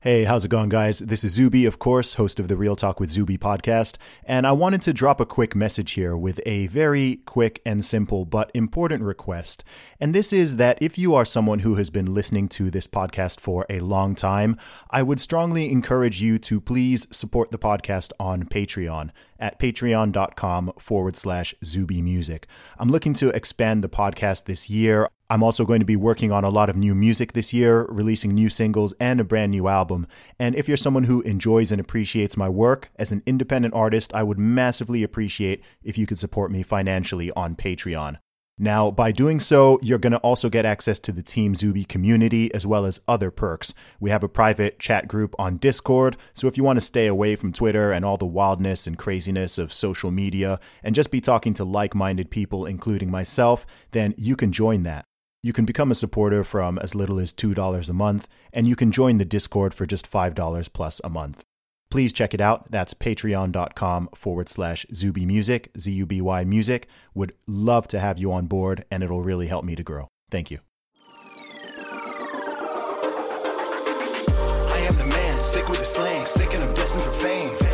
Hey, how's it going, guys? This is Zuby, of course, host of the Real Talk with Zuby podcast, and I wanted to drop a quick message here with a very quick and simple but important request. And this is that if you are someone who has been listening to this podcast for a long time, I would strongly encourage you to please support the podcast on Patreon at patreon.com forward slash Zuby Music. I'm looking to expand the podcast this year. I'm also going to be working on a lot of new music this year, releasing new singles and a brand new album. And if you're someone who enjoys and appreciates my work as an independent artist, I would massively appreciate if you could support me financially on Patreon. Now, by doing so, you're going to also get access to the Team Zuby community as well as other perks. We have a private chat group on Discord, so if you want to stay away from Twitter and all the wildness and craziness of social media and just be talking to like minded people, including myself, then you can join that. You can become a supporter from as little as $2 a month, and you can join the Discord for just $5 plus a month. Please check it out. That's patreon.com forward slash Zuby Music, Z U B Y Music. Would love to have you on board, and it'll really help me to grow. Thank you. I am the man, sick with the slang, sick and I'm destined for fame.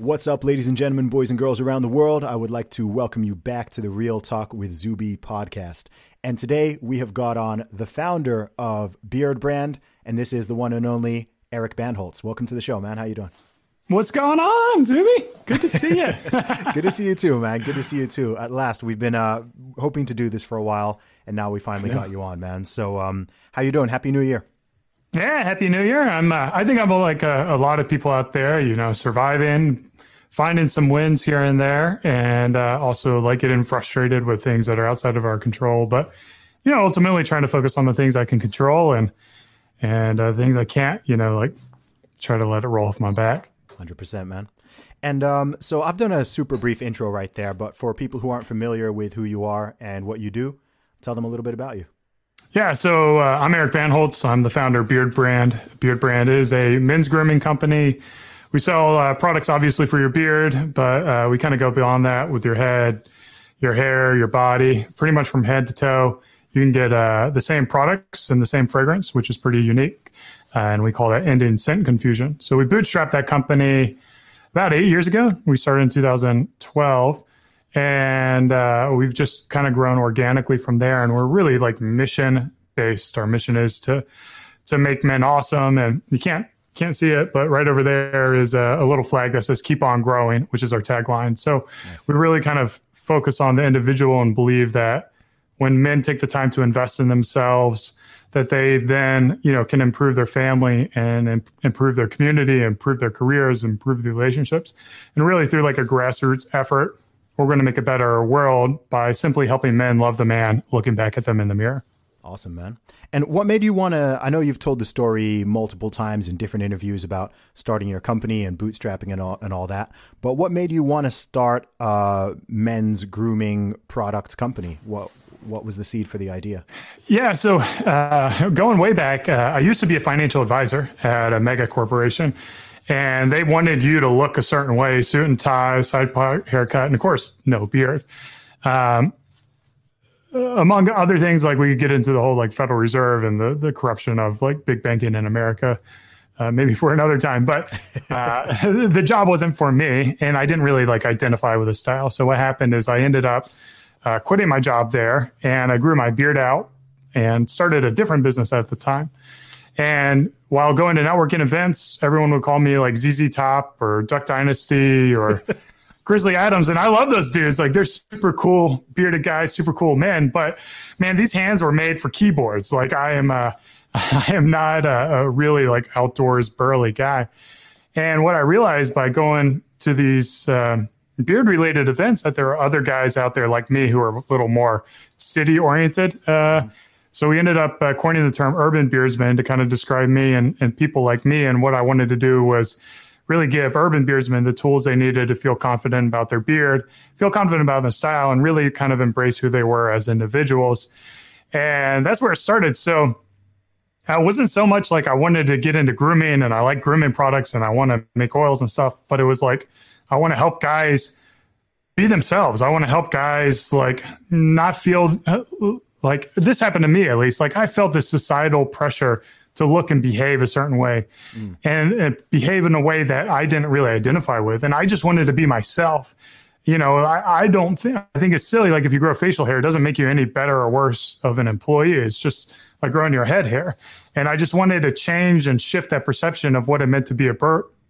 What's up, ladies and gentlemen, boys and girls around the world? I would like to welcome you back to the Real Talk with Zuby podcast. And today we have got on the founder of Beardbrand, and this is the one and only Eric Bandholz. Welcome to the show, man. How you doing? What's going on, Zuby? Good to see you. Good to see you too, man. Good to see you too. At last, we've been uh, hoping to do this for a while, and now we finally got you on, man. So, um, how you doing? Happy New Year. Yeah, happy New Year. I'm. Uh, I think I'm like a, a lot of people out there. You know, surviving, finding some wins here and there, and uh, also like getting frustrated with things that are outside of our control. But you know, ultimately trying to focus on the things I can control and and uh, things I can't. You know, like try to let it roll off my back. Hundred percent, man. And um, so I've done a super brief intro right there, but for people who aren't familiar with who you are and what you do, tell them a little bit about you. Yeah, so uh, I'm Eric Bandholz. I'm the founder of Beardbrand. Beard Brand is a men's grooming company. We sell uh, products obviously for your beard, but uh, we kind of go beyond that with your head, your hair, your body, pretty much from head to toe. You can get uh, the same products and the same fragrance, which is pretty unique. and we call that ending scent confusion. So we bootstrapped that company about eight years ago. We started in 2012 and uh, we've just kind of grown organically from there. And we're really like mission based our mission is to to make men awesome. And you can't can't see it but right over there is a, a little flag that says keep on growing which is our tagline. So we really kind of focus on the individual and believe that when men take the time to invest in themselves that they then you know can improve their family and im- improve their community improve their careers improve their relationships and really through like a grassroots effort we're going to make a better world by simply helping men love the man looking back at them in the mirror Awesome, man. And what made you want to? I know you've told the story multiple times in different interviews about starting your company and bootstrapping and all and all that. But what made you want to start a men's grooming product company? What what was the seed for the idea? Yeah, so uh, going way back, uh, I used to be a financial advisor at a mega corporation, and they wanted you to look a certain way, suit and tie, side part haircut, and of course, no beard. Um, among other things, like we get into the whole like Federal Reserve and the the corruption of like big banking in America. Uh, maybe for another time, but uh, the job wasn't for me, and I didn't really like identify with the style. So what happened is I ended up uh, quitting my job there, and I grew my beard out and started a different business at the time. And while going to networking events, everyone would call me like ZZ Top or Duck Dynasty or Grizzly Adams, and I love those dudes. Like they're super cool bearded guys, super cool men. But man, these hands were made for keyboards. Like I am, uh, I am not a, a really like outdoors burly guy. And what I realized by going to these um, beard related events that there are other guys out there like me who are a little more city oriented. Uh, so we ended up uh, coining the term urban beardsman to kind of describe me and, and people like me. And what I wanted to do was really give urban beardsmen the tools they needed to feel confident about their beard, feel confident about their style, and really kind of embrace who they were as individuals. And that's where it started. So I wasn't so much like I wanted to get into grooming and I like grooming products and I want to make oils and stuff, but it was like I want to help guys be themselves. I want to help guys like not feel like this happened to me at least. Like I felt this societal pressure to look and behave a certain way mm. and, and, behave in a way that I didn't really identify with. And I just wanted to be myself. You know, I, I don't think, I think it's silly. Like if you grow facial hair, it doesn't make you any better or worse of an employee. It's just like growing your head hair. And I just wanted to change and shift that perception of what it meant to be a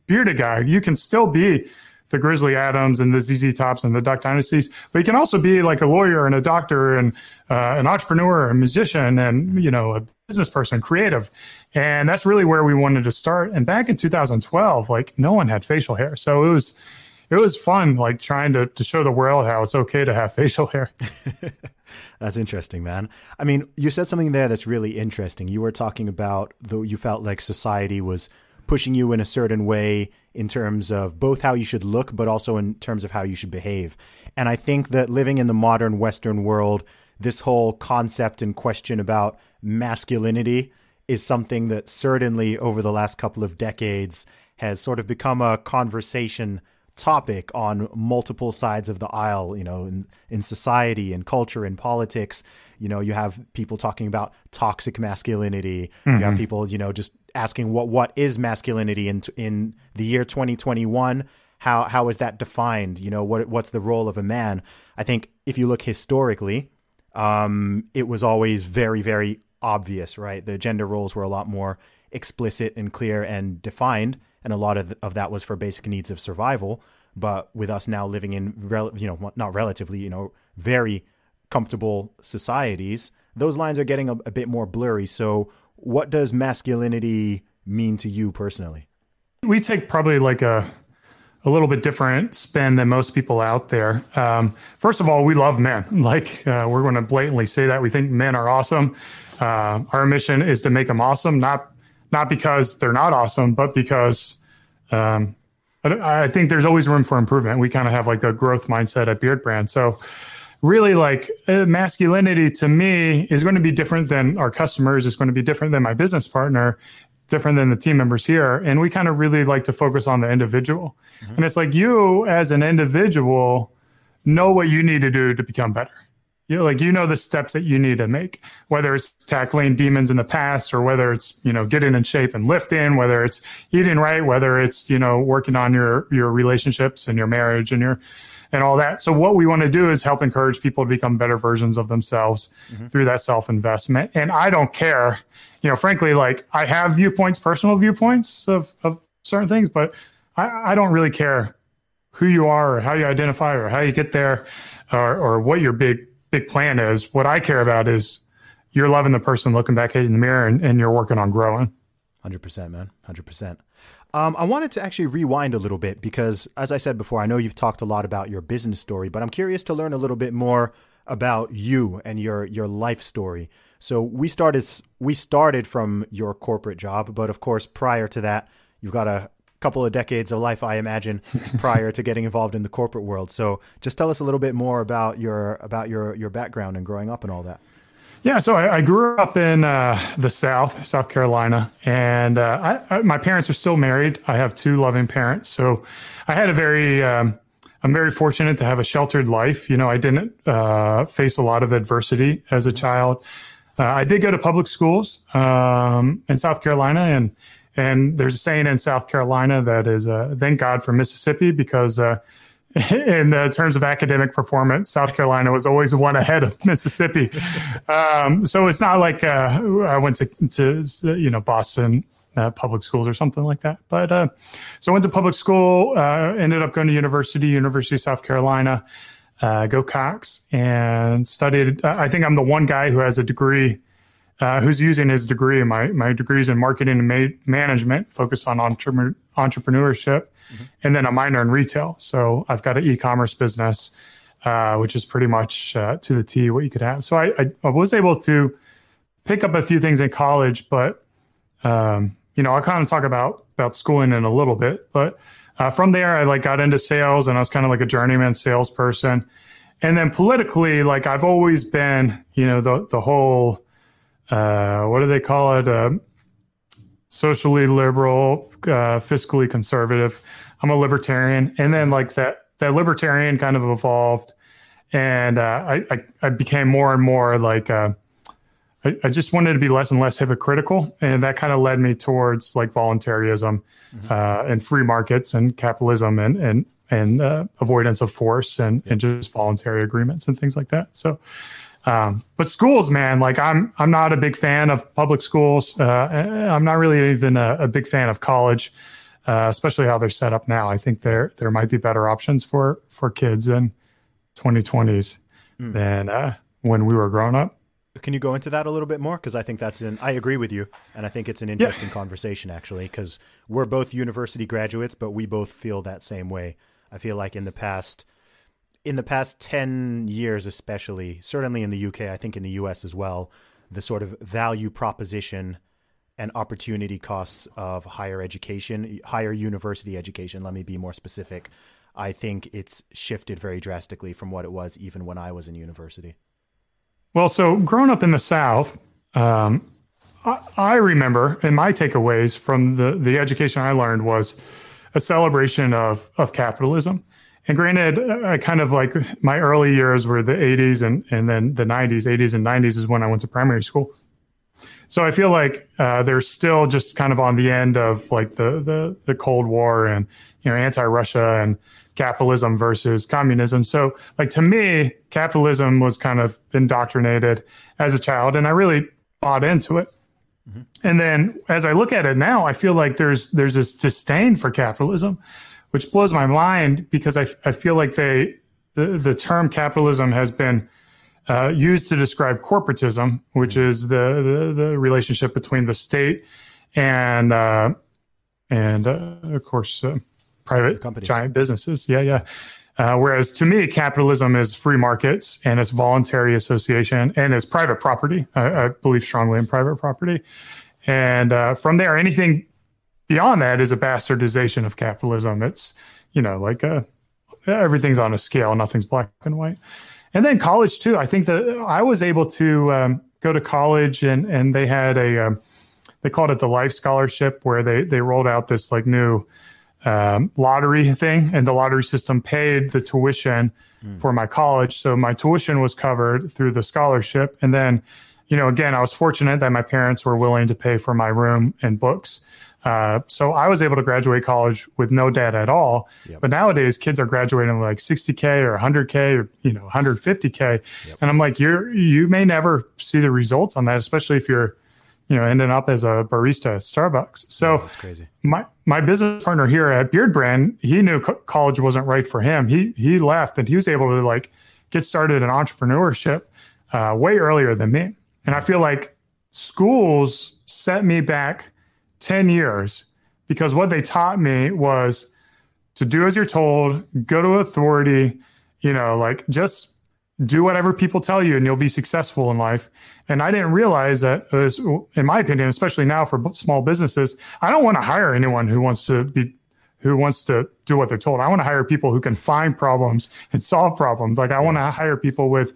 bearded guy. You can still be the Grizzly Adams and the ZZ Tops and the Duck Dynasties, but you can also be like a lawyer and a doctor and uh, an entrepreneur, a musician, and you know a business person, creative, and that's really where we wanted to start. And back in 2012, like no one had facial hair, so it was it was fun, like trying to to show the world how it's okay to have facial hair. That's interesting, man. I mean, you said something there that's really interesting. You were talking about though you felt like society was pushing you in a certain way in terms of both how you should look, but also in terms of how you should behave. And I think that living in the modern Western world, this whole concept and question about masculinity is something that certainly over the last couple of decades has sort of become a conversation topic on multiple sides of the aisle, you know, in, in society and culture and politics. You know, you have people talking about toxic masculinity. Mm-hmm. You have mm-hmm. people, you know, just asking what what is masculinity in in the year 2021 how how is that defined you know what what's the role of a man i think if you look historically um, it was always very very obvious right the gender roles were a lot more explicit and clear and defined and a lot of, of that was for basic needs of survival but with us now living in rel- you know not relatively you know very comfortable societies those lines are getting a, a bit more blurry so what does masculinity mean to you personally? We take probably like a a little bit different spin than most people out there. Um, first of all, we love men. Like uh, we're going to blatantly say that we think men are awesome. Uh, our mission is to make them awesome, not not because they're not awesome, but because um, I, I think there's always room for improvement. We kind of have like a growth mindset at Beardbrand. So really like uh, masculinity to me is going to be different than our customers is going to be different than my business partner different than the team members here and we kind of really like to focus on the individual mm-hmm. and it's like you as an individual know what you need to do to become better you like you know the steps that you need to make whether it's tackling demons in the past or whether it's you know getting in shape and lifting whether it's eating right whether it's you know working on your your relationships and your marriage and your and all that. So what we want to do is help encourage people to become better versions of themselves mm-hmm. through that self investment. And I don't care, you know, frankly, like I have viewpoints, personal viewpoints of, of certain things, but I, I don't really care who you are or how you identify or how you get there or, or what your big, big plan is. What I care about is you're loving the person looking back at you in the mirror and, and you're working on growing. 100%, man. 100%. Um, I wanted to actually rewind a little bit because, as I said before, I know you've talked a lot about your business story, but I'm curious to learn a little bit more about you and your your life story. So we started we started from your corporate job, but of course prior to that, you've got a couple of decades of life, I imagine, prior to getting involved in the corporate world. So just tell us a little bit more about your about your your background and growing up and all that. Yeah, so I, I grew up in uh, the South, South Carolina, and uh, I, I, my parents are still married. I have two loving parents, so I had a very um, I'm very fortunate to have a sheltered life. You know, I didn't uh, face a lot of adversity as a child. Uh, I did go to public schools um, in South Carolina, and and there's a saying in South Carolina that is, uh, "Thank God for Mississippi," because uh, in terms of academic performance, South Carolina was always one ahead of Mississippi. Um, so it's not like uh, I went to, to you know Boston uh, public schools or something like that. But uh, so I went to public school, uh, ended up going to university, University of South Carolina, uh, go Cox, and studied. I think I'm the one guy who has a degree. Uh, who's using his degree? My my degrees in marketing and ma- management, focused on entre- entrepreneurship, mm-hmm. and then a minor in retail. So I've got an e-commerce business, uh, which is pretty much uh, to the T what you could have. So I, I, I, was able to pick up a few things in college, but um, you know, I'll kind of talk about about schooling in a little bit, but uh, from there, I like got into sales, and I was kind of like a journeyman salesperson. And then politically, like I've always been, you know, the the whole uh, what do they call it? Uh, socially liberal, uh, fiscally conservative. I'm a libertarian, and then like that that libertarian kind of evolved, and uh, I, I, I became more and more like uh, I, I, just wanted to be less and less hypocritical, and that kind of led me towards like voluntarism mm-hmm. uh, and free markets and capitalism and and and uh, avoidance of force and and just voluntary agreements and things like that. So, um, but schools, man, like I'm I'm not a big fan of public schools. Uh, I'm not really even a, a big fan of college, uh, especially how they're set up now. I think there there might be better options for for kids in 2020s mm. than uh, when we were growing up. Can you go into that a little bit more? Because I think that's an. I agree with you, and I think it's an interesting yeah. conversation actually. Because we're both university graduates, but we both feel that same way. I feel like in the past, in the past ten years, especially, certainly in the UK, I think in the US as well, the sort of value proposition and opportunity costs of higher education, higher university education. Let me be more specific. I think it's shifted very drastically from what it was even when I was in university. Well, so growing up in the South, um, I, I, remember, and my takeaways from the the education I learned was a celebration of of capitalism. And granted, I kind of like my early years were the 80s and and then the 90s. 80s and 90s is when I went to primary school. So I feel like uh, they're still just kind of on the end of like the the the Cold War and you know anti-Russia and capitalism versus communism. So, like to me, capitalism was kind of indoctrinated as a child, and I really bought into it. Mm-hmm. And then, as I look at it now, I feel like there's there's this disdain for capitalism, which blows my mind because I, I feel like they the, the term capitalism has been uh, used to describe corporatism, which mm-hmm. is the, the, the relationship between the state and uh, and uh, of course uh, private giant businesses. Yeah, yeah. Uh, whereas to me, capitalism is free markets and it's voluntary association and it's private property. I, I believe strongly in private property. And uh, from there, anything beyond that is a bastardization of capitalism. It's, you know, like a, uh, everything's on a scale, nothing's black and white. And then college, too. I think that I was able to um, go to college and, and they had a, um, they called it the Life Scholarship, where they, they rolled out this like new um, lottery thing, and the lottery system paid the tuition mm. for my college. So my tuition was covered through the scholarship. And then, you know, again, I was fortunate that my parents were willing to pay for my room and books. Uh, so I was able to graduate college with no debt at all. Yep. But nowadays, kids are graduating like 60k or 100k or you know 150k, yep. and I'm like, you're you may never see the results on that, especially if you're you know, ending up as a barista at Starbucks. So that's crazy. My my business partner here at Beardbrand, he knew co- college wasn't right for him. He he left and he was able to like get started in entrepreneurship uh, way earlier than me. And I feel like schools set me back ten years because what they taught me was to do as you're told, go to authority, you know, like just do whatever people tell you and you'll be successful in life. And I didn't realize that, was, in my opinion, especially now for small businesses, I don't want to hire anyone who wants to be who wants to do what they're told. I want to hire people who can find problems and solve problems. Like I want to hire people with,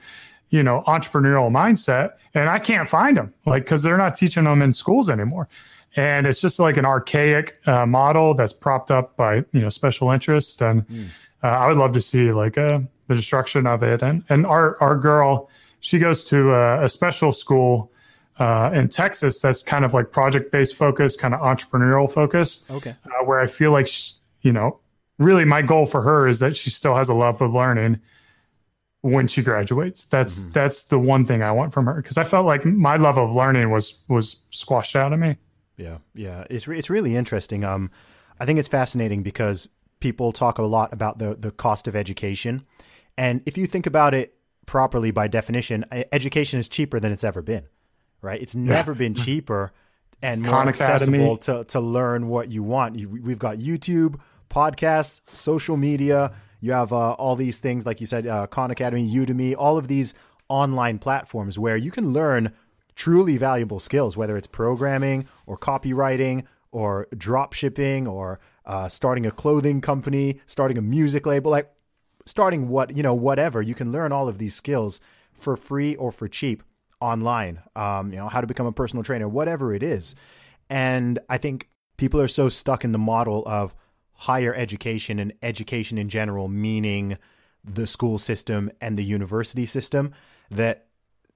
you know, entrepreneurial mindset, and I can't find them, like because they're not teaching them in schools anymore. And it's just like an archaic uh, model that's propped up by you know special interests, and mm. uh, I would love to see like a the destruction of it. And and our our girl, she goes to a, a special school uh, in Texas that's kind of like project based focus, kind of entrepreneurial focus. Okay. Uh, where I feel like she, you know, really my goal for her is that she still has a love of learning when she graduates. That's mm-hmm. that's the one thing I want from her because I felt like my love of learning was was squashed out of me. Yeah, yeah, it's re- it's really interesting. Um, I think it's fascinating because people talk a lot about the the cost of education and if you think about it properly by definition, education is cheaper than it's ever been, right? It's never yeah. been cheaper and more Khan accessible to, to learn what you want. You, we've got YouTube, podcasts, social media. You have uh, all these things, like you said, uh, Khan Academy, Udemy, all of these online platforms where you can learn truly valuable skills, whether it's programming or copywriting or drop shipping or uh, starting a clothing company, starting a music label. Like starting what you know whatever you can learn all of these skills for free or for cheap online um, you know how to become a personal trainer whatever it is and i think people are so stuck in the model of higher education and education in general meaning the school system and the university system that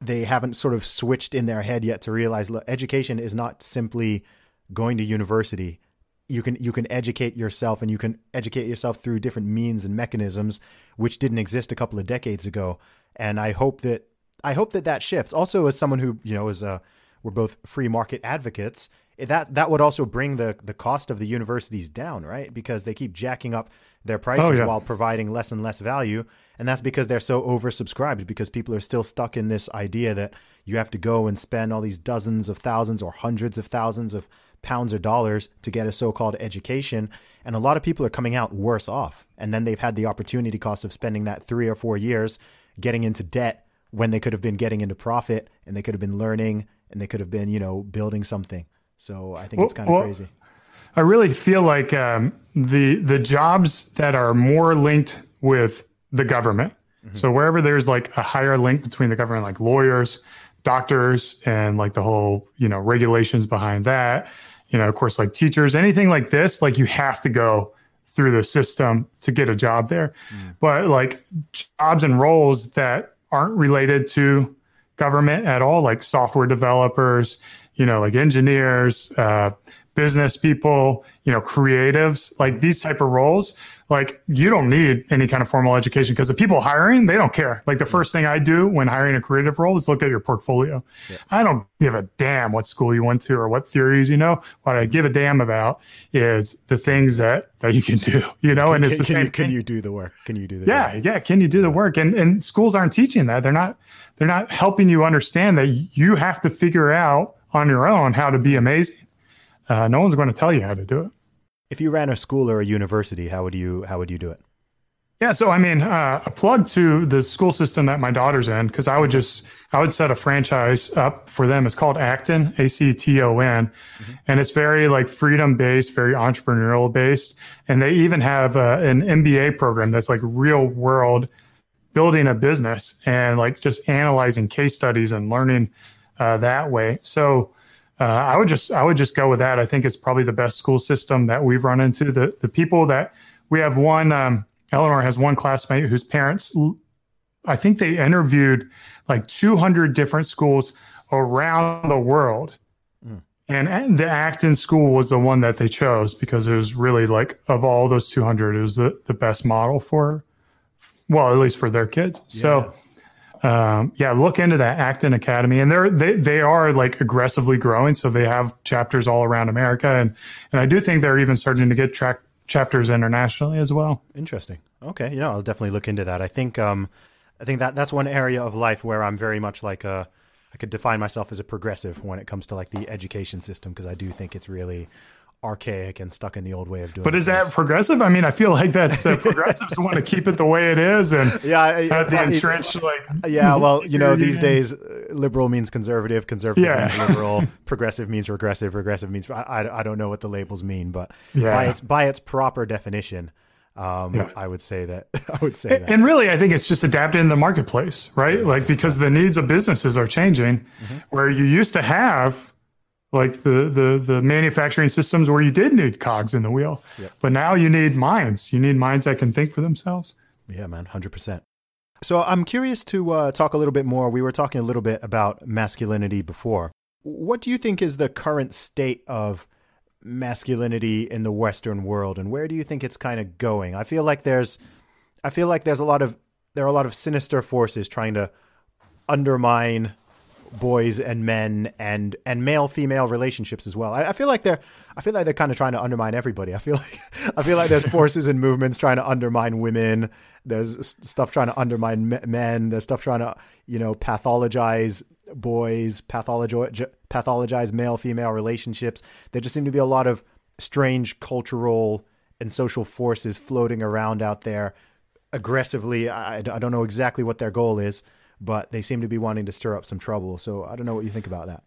they haven't sort of switched in their head yet to realize look, education is not simply going to university. You can you can educate yourself and you can educate yourself through different means and mechanisms which didn't exist a couple of decades ago. And i hope that i hope that that shifts. Also as someone who you know is a we're both free market advocates that that would also bring the the cost of the universities down right? Because they keep jacking up their prices oh, yeah. while providing less and less value and that's because they're so oversubscribed because people are still stuck in this idea that you have to go and spend all these dozens of thousands or hundreds of thousands of pounds or dollars to get a so-called education. And a lot of people are coming out worse off. And then they've had the opportunity cost of spending that 3 or 4 years getting into debt when they could have been getting into profit and they could have been learning and they could have been you know building something. So i think well, it's kind of well, crazy. I really feel like um, the the jobs that are more linked with the government mm-hmm. so wherever there's like a higher link between the government like lawyers doctors and like the whole you know regulations behind that you know of course like teachers anything like this like you have to go through the system to get a job there mm. but like jobs and roles that aren't related to government at all like software developers you know like engineers uh, business people you know creatives like these type of roles like you don't need any kind of formal education because the people hiring they don't care. Like the first thing i do when hiring a creative role is look at your portfolio. Yeah. i don't give a damn what school you went to or what theories you know? What i give a damn about is the things that that you can do you know? And it's the can same you, can you do the work? Can you do the yeah work? yeah can you do the work? And and schools aren't teaching that. They're not they're not helping you understand that you have to figure out on your own how to be amazing. Uh, no one's going to tell you how to do it if you ran a school or a university, how would you how would you do it? Yeah, so I mean, uh, a plug to the school system that my daughter's in, because I would just I would set a franchise up for them. It's called Acton, A C T O N, mm-hmm. and it's very like freedom based, very entrepreneurial based, and they even have uh, an MBA program that's like real world building a business and like just analyzing case studies and learning uh, that way. So uh, I would just I would just go with that. I think it's probably the best school system that we've run into. The the people that we have one um, Eleanor has one classmate whose parents I think they interviewed like 200 different schools around the world. Mm. And, and the Acton school was the one that they chose because it was really like of all those 200 it was the, the best model for well at least for their kids. Yeah. So um, yeah, look into that Acton Academy, and they're they they are like aggressively growing. So they have chapters all around America, and and I do think they're even starting to get track chapters internationally as well. Interesting. Okay, yeah, I'll definitely look into that. I think um, I think that that's one area of life where I'm very much like a I could define myself as a progressive when it comes to like the education system because I do think it's really archaic and stuck in the old way of doing. It. But is things. that progressive? I mean, I feel like that's uh, progressives want to keep it the way it is, and Yeah, the entrenched like Yeah, well, you know, these days, uh, liberal means conservative, conservative Yeah. means liberal, progressive means regressive, regressive means I, I, I don't know what the labels mean, but Yeah. by its by its proper definition, um, Yeah. I would say that I would say that. And really, I think it's just adapted in the marketplace, right? Like because the needs of businesses are changing, Mm-hmm. where you used to have like the the the manufacturing systems where you did need cogs in the wheel, but now you need minds. You need minds that can think for themselves. Yeah, man, hundred percent. So I'm curious to uh, talk a little bit more. We were talking a little bit about masculinity before. What do you think is the current state of masculinity in the Western world, and where do you think it's kind of going? I feel like there's, I feel like there's a lot of there are a lot of sinister forces trying to undermine boys and men and and male female relationships as well. I, I feel like they're I feel like they're kind of trying to undermine everybody. I feel like I feel like there's forces and movements trying to undermine women. There's stuff trying to undermine men. There's stuff trying to you know pathologize boys, pathologize pathologize male female relationships. There just seem to be a lot of strange cultural and social forces floating around out there aggressively. I, I don't know exactly what their goal is, but they seem to be wanting to stir up some trouble. So I don't know what you think about that.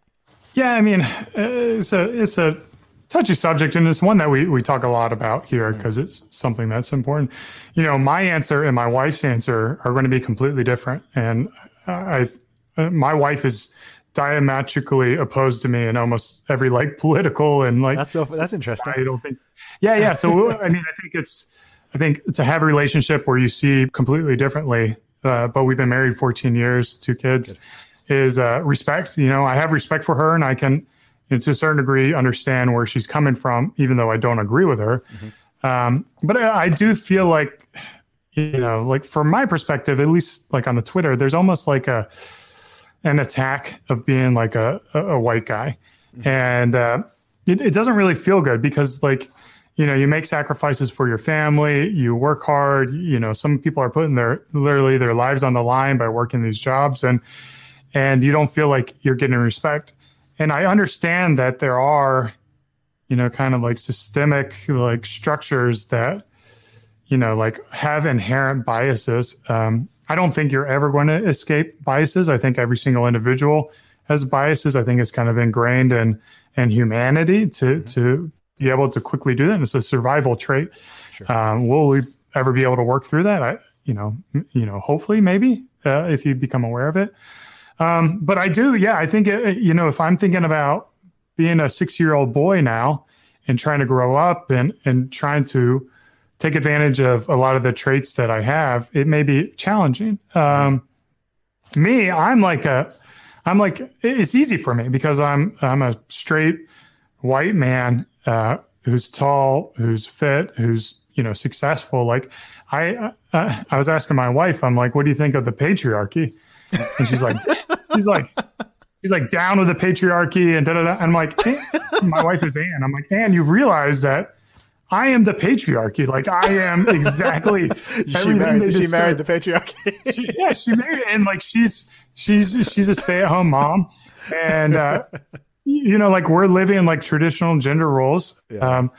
Yeah, I mean, uh, it's a it's a touchy subject, and it's one that we we talk a lot about here because it's something that's important. You know, my answer and my wife's answer are going to be completely different, and I, uh, my wife is diametrically opposed to me in almost every like political and like That's so that's interesting. I don't think. Yeah, yeah. So I mean, I think it's I think to have a relationship where you see completely differently, uh, but we've been married 14 years, two kids, is uh, respect. You know, I have respect for her, and I can, you know, to a certain degree, understand where she's coming from, even though I don't agree with her. Um, but I, I do feel like, you know, like from my perspective, at least like on the Twitter, there's almost like a an attack of being like a a, a white guy, and uh, it, it doesn't really feel good because like you know you make sacrifices for your family you work hard you know some people are putting their literally their lives on the line by working these jobs and and you don't feel like you're getting respect. And i understand that there are you know kind of like systemic like structures that you know like have inherent biases. Um, i don't think you're ever going to escape biases. I think every single individual has biases. I think it's kind of ingrained in in humanity to to be able to quickly do that. And it's a survival trait. Um, will we ever be able to work through that? I, you know, you know, hopefully, maybe uh, if you become aware of it. Um, but I do, yeah. I think it, you know, if I'm thinking about being a six year old boy now and trying to grow up and and trying to take advantage of a lot of the traits that I have, it may be challenging. Um, me, I'm like a, I'm like it's easy for me because I'm I'm a straight white man uh, who's tall, who's fit, who's you know successful. Like I, uh, I was asking my wife, I'm like, what do you think of the patriarchy? And she's like, she's like, she's like down with the patriarchy and da da da. I'm like, my wife is Ann. I'm like, Ann, you realize that I am the patriarchy. Like I am exactly. she married, she married the patriarchy. she, yeah, she married and like she's she's she's a stay at home mom, and uh, you know like we're living like traditional gender roles, um,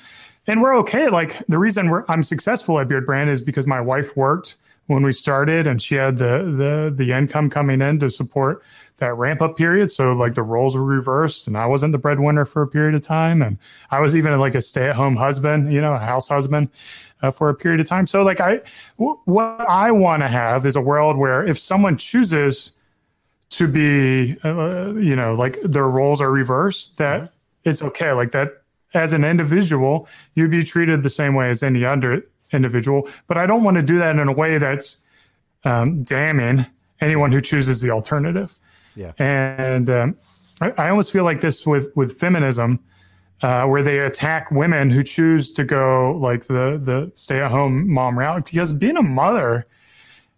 and we're okay. Like the reason we're, I'm successful at Beardbrand is because my wife worked when we started, and she had the the the income coming in to support that ramp up period. So like the roles were reversed, and I wasn't the breadwinner for a period of time, and I was even like a stay at home husband, you know, a house husband uh, for a period of time. So like I, w- what I want to have is a world where if someone chooses to be, uh, you know, like their roles are reversed, that it's okay. Like that, as an individual, you'd be treated the same way as any other individual. But I don't want to do that in a way that's um, damning anyone who chooses the alternative. Yeah. And um, I, I almost feel like this with with feminism, uh, where they attack women who choose to go like the the stay at home mom route because being a mother,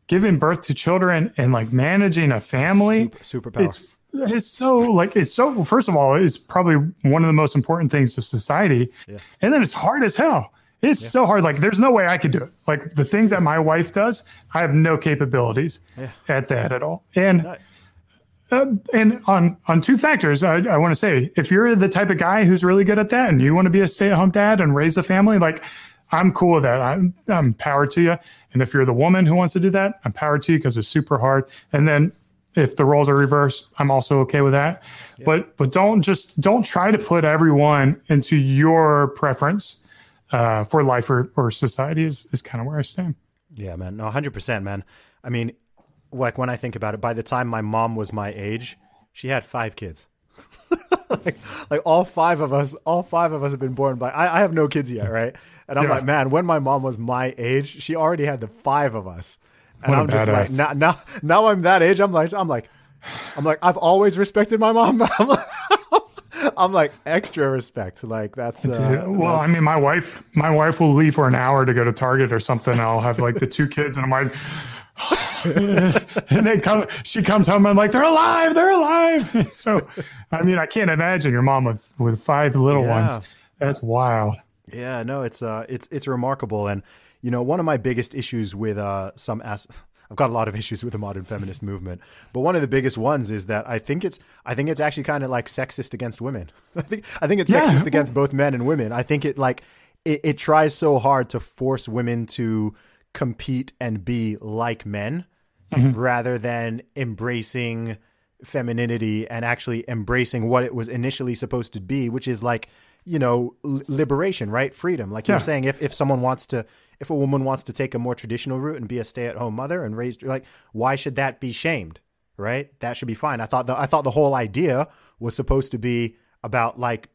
giving birth to children, and like managing a family Super, superpower. it's it's so like it's so first of all it's probably one of the most important things to society Yes. and then it's hard as hell it's so hard like there's no way i could do it like the things that my wife does i have no capabilities Yeah. at that at all and No. uh, and on on two factors, I, I want to say if you're the type of guy who's really good at that, and you want to be a stay at home dad and raise a family, like I'm cool with that. I'm, I'm power to you. And if you're the woman who wants to do that, I'm power to you because it's super hard. And then if the roles are reversed, I'm also okay with that. Yeah. But but don't just don't try to put everyone into your preference uh, for life or, or society is is kind of where I stand. Yeah, man. No, hundred percent, man. I mean, like when I think about it, by the time my mom was my age, she had five kids. like, like all five of us, all five of us have been born by. I, I have no kids yet, right? And I'm yeah. like, man, when my mom was my age, she already had the five of us, and what I'm just like, now, now, now I'm that age. I'm like, I'm like, I'm like, I've always respected my mom. I'm like, I'm like extra respect. Like that's uh, well, that's... I mean, my wife, my wife will leave for an hour to go to Target or something. I'll have like the two kids, and I'm like. and they come she comes home I'm like they're alive they're alive so I mean I can't imagine your mom with with five little yeah. ones that's wild yeah no it's uh it's it's remarkable and you know one of my biggest issues with uh some as I've got a lot of issues with the modern feminist movement, but one of the biggest ones is that I think it's I think it's actually kind of like sexist against women. I think I think it's yeah. sexist against both men and women. I think it like it, it tries so hard to force women to compete and be like men mm-hmm. rather than embracing femininity and actually embracing what it was initially supposed to be, which is like, you know, liberation, right? Freedom. Like yeah. you're saying, if, if someone wants to, if a woman wants to take a more traditional route and be a stay at home mother and raise, like, why should that be shamed? Right? That should be fine. I thought the, I thought the whole idea was supposed to be about like,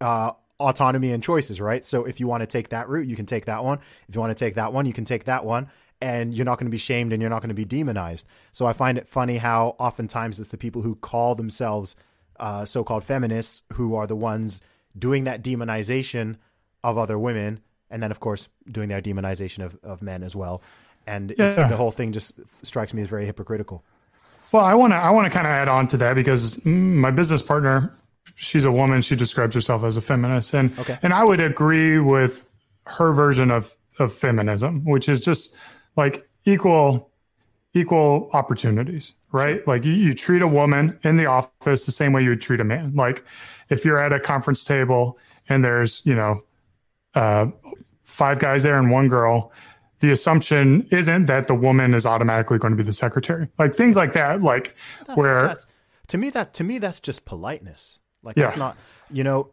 uh, autonomy and choices, right? So if you want to take that route, you can take that one. If you want to take that one, you can take that one. And you're not going to be shamed and you're not going to be demonized. So I find it funny how oftentimes it's the people who call themselves uh, so called feminists who are the ones doing that demonization of other women. And then, of course, doing their demonization of, of men as well. And yeah. the whole thing just strikes me as very hypocritical. Well, I want to I want to kind of add on to that because my business partner she's a woman. She describes herself as a feminist, and okay. and I would agree with her version of of feminism, which is just like equal equal opportunities, right? Like you, you treat a woman in the office the same way you would treat a man. Like if you're at a conference table and there's you know uh, five guys there and one girl, the assumption isn't that the woman is automatically going to be the secretary. Like things like that, like that's, where. That's, to me that to me that's just politeness like yeah. that's not, you know,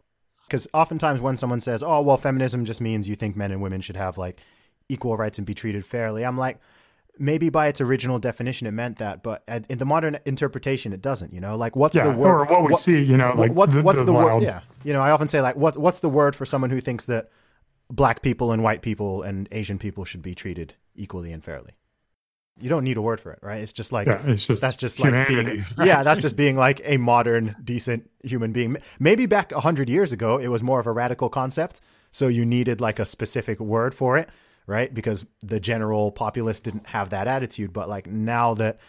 because oftentimes when someone says, "Oh, well, feminism just means you think men and women should have like equal rights and be treated fairly," I'm like, maybe by its original definition it meant that, but in the modern interpretation it doesn't. You know, like what's yeah, the word? Or what we what, see, you know, like what, the, what's the, the word? Yeah, you know, I often say like, what what's the word for someone who thinks that black people and white people and Asian people should be treated equally and fairly? you don't need a word for it, right? It's just like yeah, it's just that's just humanity. like being yeah, that's just being like a modern, decent human being. Maybe back a hundred years ago, it was more of a radical concept, so you needed like a specific word for it, right? Because the general populace didn't have that attitude. But like now that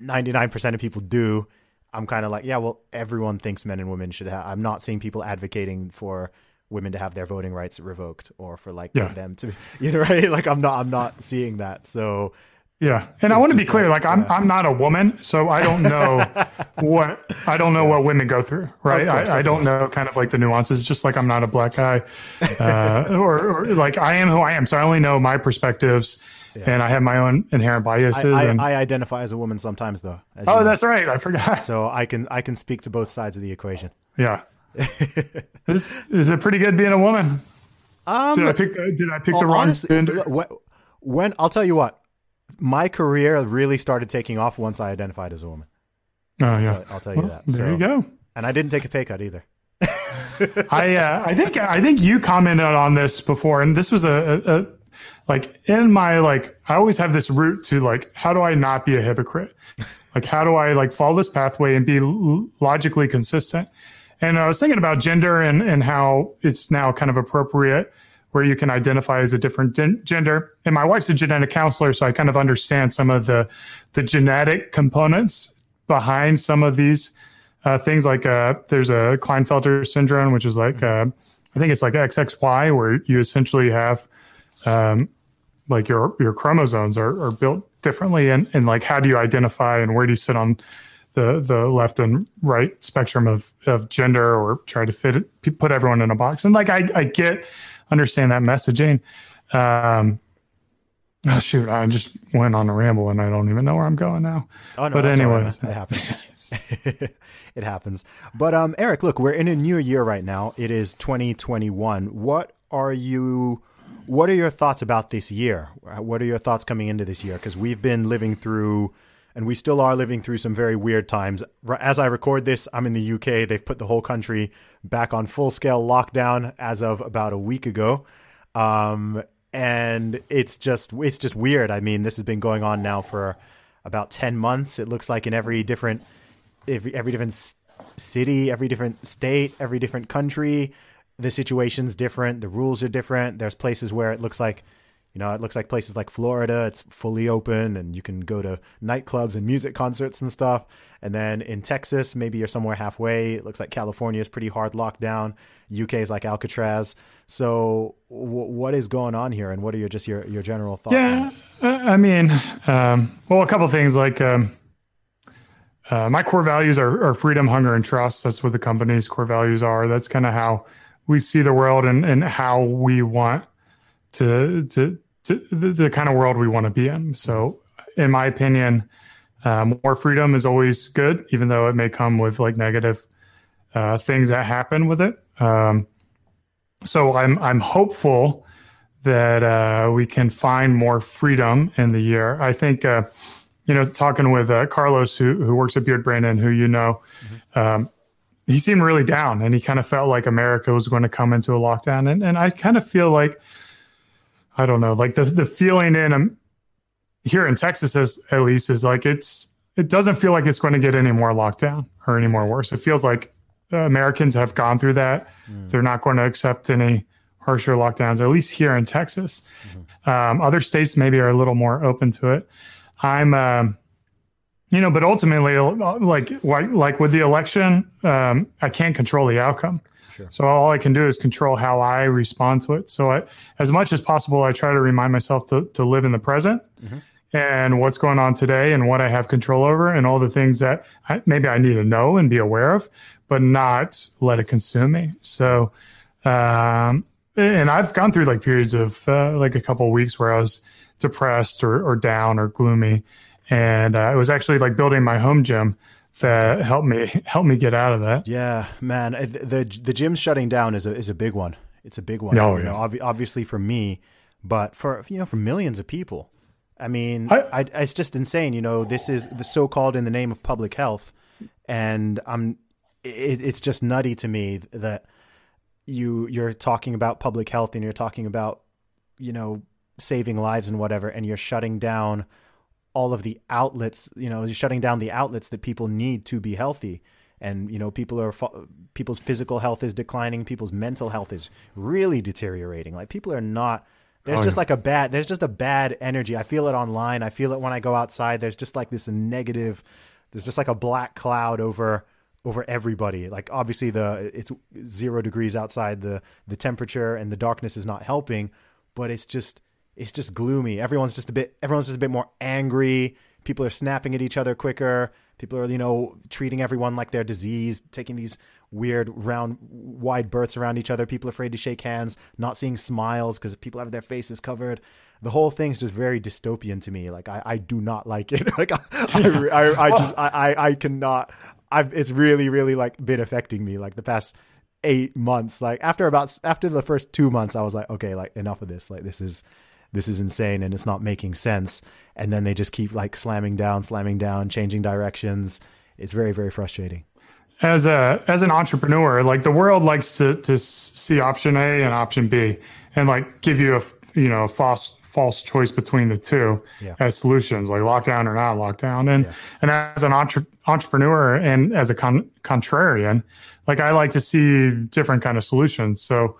ninety nine percent of people do, I'm kind of like, yeah, well, everyone thinks men and women should have. I'm not seeing people advocating for women to have their voting rights revoked or for like yeah. them to, be, you know, right? Like I'm not, I'm not seeing that. So yeah, and I want to be clear. Like, I'm, yeah. I'm not a woman, so I don't know what I don't know what women go through. Right, course, I, I don't know kind of like the nuances. Just like I'm not a black guy, uh, or, or, like I am who I am. So I only know my perspectives, yeah. and I have my own inherent biases. I, I, and, I identify as a woman sometimes, though. oh, know. that's right. I forgot. So I can I can speak to both sides of the equation. Yeah, is is it pretty good being a woman? Um, did I pick Did I pick the wrong honestly, gender? When I'll tell you what my career really started taking off once I identified as a woman. Oh yeah, I'll, I'll tell you well, that. There so, you go. And I didn't take a pay cut either. I uh, I think I think you commented on this before, and this was a, a, a like in my like I always have this route to like how do I not be a hypocrite? Like how do I like follow this pathway and be l- logically consistent? And I was thinking about gender and and how it's now kind of appropriate where you can identify as a different gender. And my wife's a genetic counselor, so I kind of understand some of the the genetic components behind some of these uh, things. Like uh, there's a Klinefelter syndrome, which is like uh, I think it's like XXY, where you essentially have um, like your your chromosomes are, are built differently, and and like how do you identify and where do you sit on the the left and right spectrum of of gender or try to fit it, put everyone in a box. And like I I get understand that messaging. Um, Oh shoot! I just went on a ramble and I don't even know where I'm going now. Oh no! But anyway, right, it happens. it happens. But um, Eric, look, we're in a new year right now. It is 2021. What are you? What are your thoughts about this year? What are your thoughts coming into this year? Because we've been living through, and we still are living through some very weird times. As I record this, I'm in the UK. They've put the whole country back on full scale lockdown as of about a week ago. Um, and it's just it's just weird. I mean, this has been going on now for about ten months. It looks like in every different every, every different city, every different state, every different country, the situation's different. The rules are different. There's places where it looks like you know, it looks like places like Florida, it's fully open and you can go to nightclubs and music concerts and stuff. And then in Texas, maybe you're somewhere halfway. It looks like California is pretty hard lockdown. UK is like Alcatraz. So, w- what is going on here, and what are your just your your general thoughts? Yeah, I mean, um, well, a couple things like um, uh, my core values are, are, freedom, hunger, and trust. That's what the company's core values are. That's kind of how we see the world and and how we want to to to the, the kind of world we want to be in. So, in my opinion, uh, more freedom is always good, even though it may come with like negative uh, things that happen with it. Um, so I'm I'm hopeful that uh, we can find more freedom in the year. I think, uh, you know, talking with uh, Carlos, who who works at Beardbrand, who you know, mm-hmm. um, he seemed really down, and he kind of felt like America was going to come into a lockdown, and and I kind of feel like, I don't know, like the the feeling in um, here in Texas, as at least, is like it's it doesn't feel like it's going to get any more lockdown or any more worse. It feels like Americans have gone through that. Mm. They're not going to accept any harsher lockdowns, at least here in Texas. Mm-hmm. Um, other states maybe are a little more open to it. I'm, um, you know, but ultimately, like like, like with the election, um, I can't control the outcome. Sure. So all I can do is control how I respond to it. So I, as much as possible, I try to remind myself to to live in the present. Mm-hmm and what's going on today and what I have control over and all the things that I, maybe I need to know and be aware of but not let it consume me. So, um, and I've gone through like periods of uh, like a couple of weeks where I was depressed or, or down or gloomy, and uh, it was actually like building my home gym that helped me help me get out of that. Yeah, man, uh, the the gym shutting down is a is a big one. It's a big one. Oh, you yeah. know, ob- obviously for me, but for you know for millions of people. I mean, I, I, it's just insane. You know, this is the so called in the name of public health, and I'm it, it's just nutty to me that you you're talking about public health and you're talking about you know saving lives and whatever and you're shutting down all of the outlets you know shutting down the outlets that people need to be healthy. And you know people are people's physical health is declining people's mental health is really deteriorating. Like people are not there's oh, just yeah. like a bad there's just a bad energy. I feel it online. I feel it when i go outside. There's just like this negative there's just like a black cloud over over everybody. Like obviously the it's zero degrees outside. The the temperature and the darkness is not helping, but it's just it's just gloomy. Everyone's just a bit everyone's just a bit more angry. People are snapping at each other quicker. People are, you know, treating everyone like they're diseased, taking these weird round wide berths around each other. People afraid to shake hands, not seeing smiles because people have their faces covered. The whole thing's just very dystopian to me. Like I, I do not like it. like I, I, I, I just I, I cannot I've it's really really like been affecting me like the past eight months. Like after about after the first two months, I was like, okay, like enough of this. Like this is this is insane and it's not making sense. And then they just keep like slamming down, slamming down, changing directions. It's very very frustrating. As a as an entrepreneur, like the world likes to to see option A and option B, and like give you a you know a false false choice between the two yeah. as solutions, like lockdown or not lockdown. And yeah. and as an entre- entrepreneur and as a con- contrarian, like I like to see different kind of solutions. So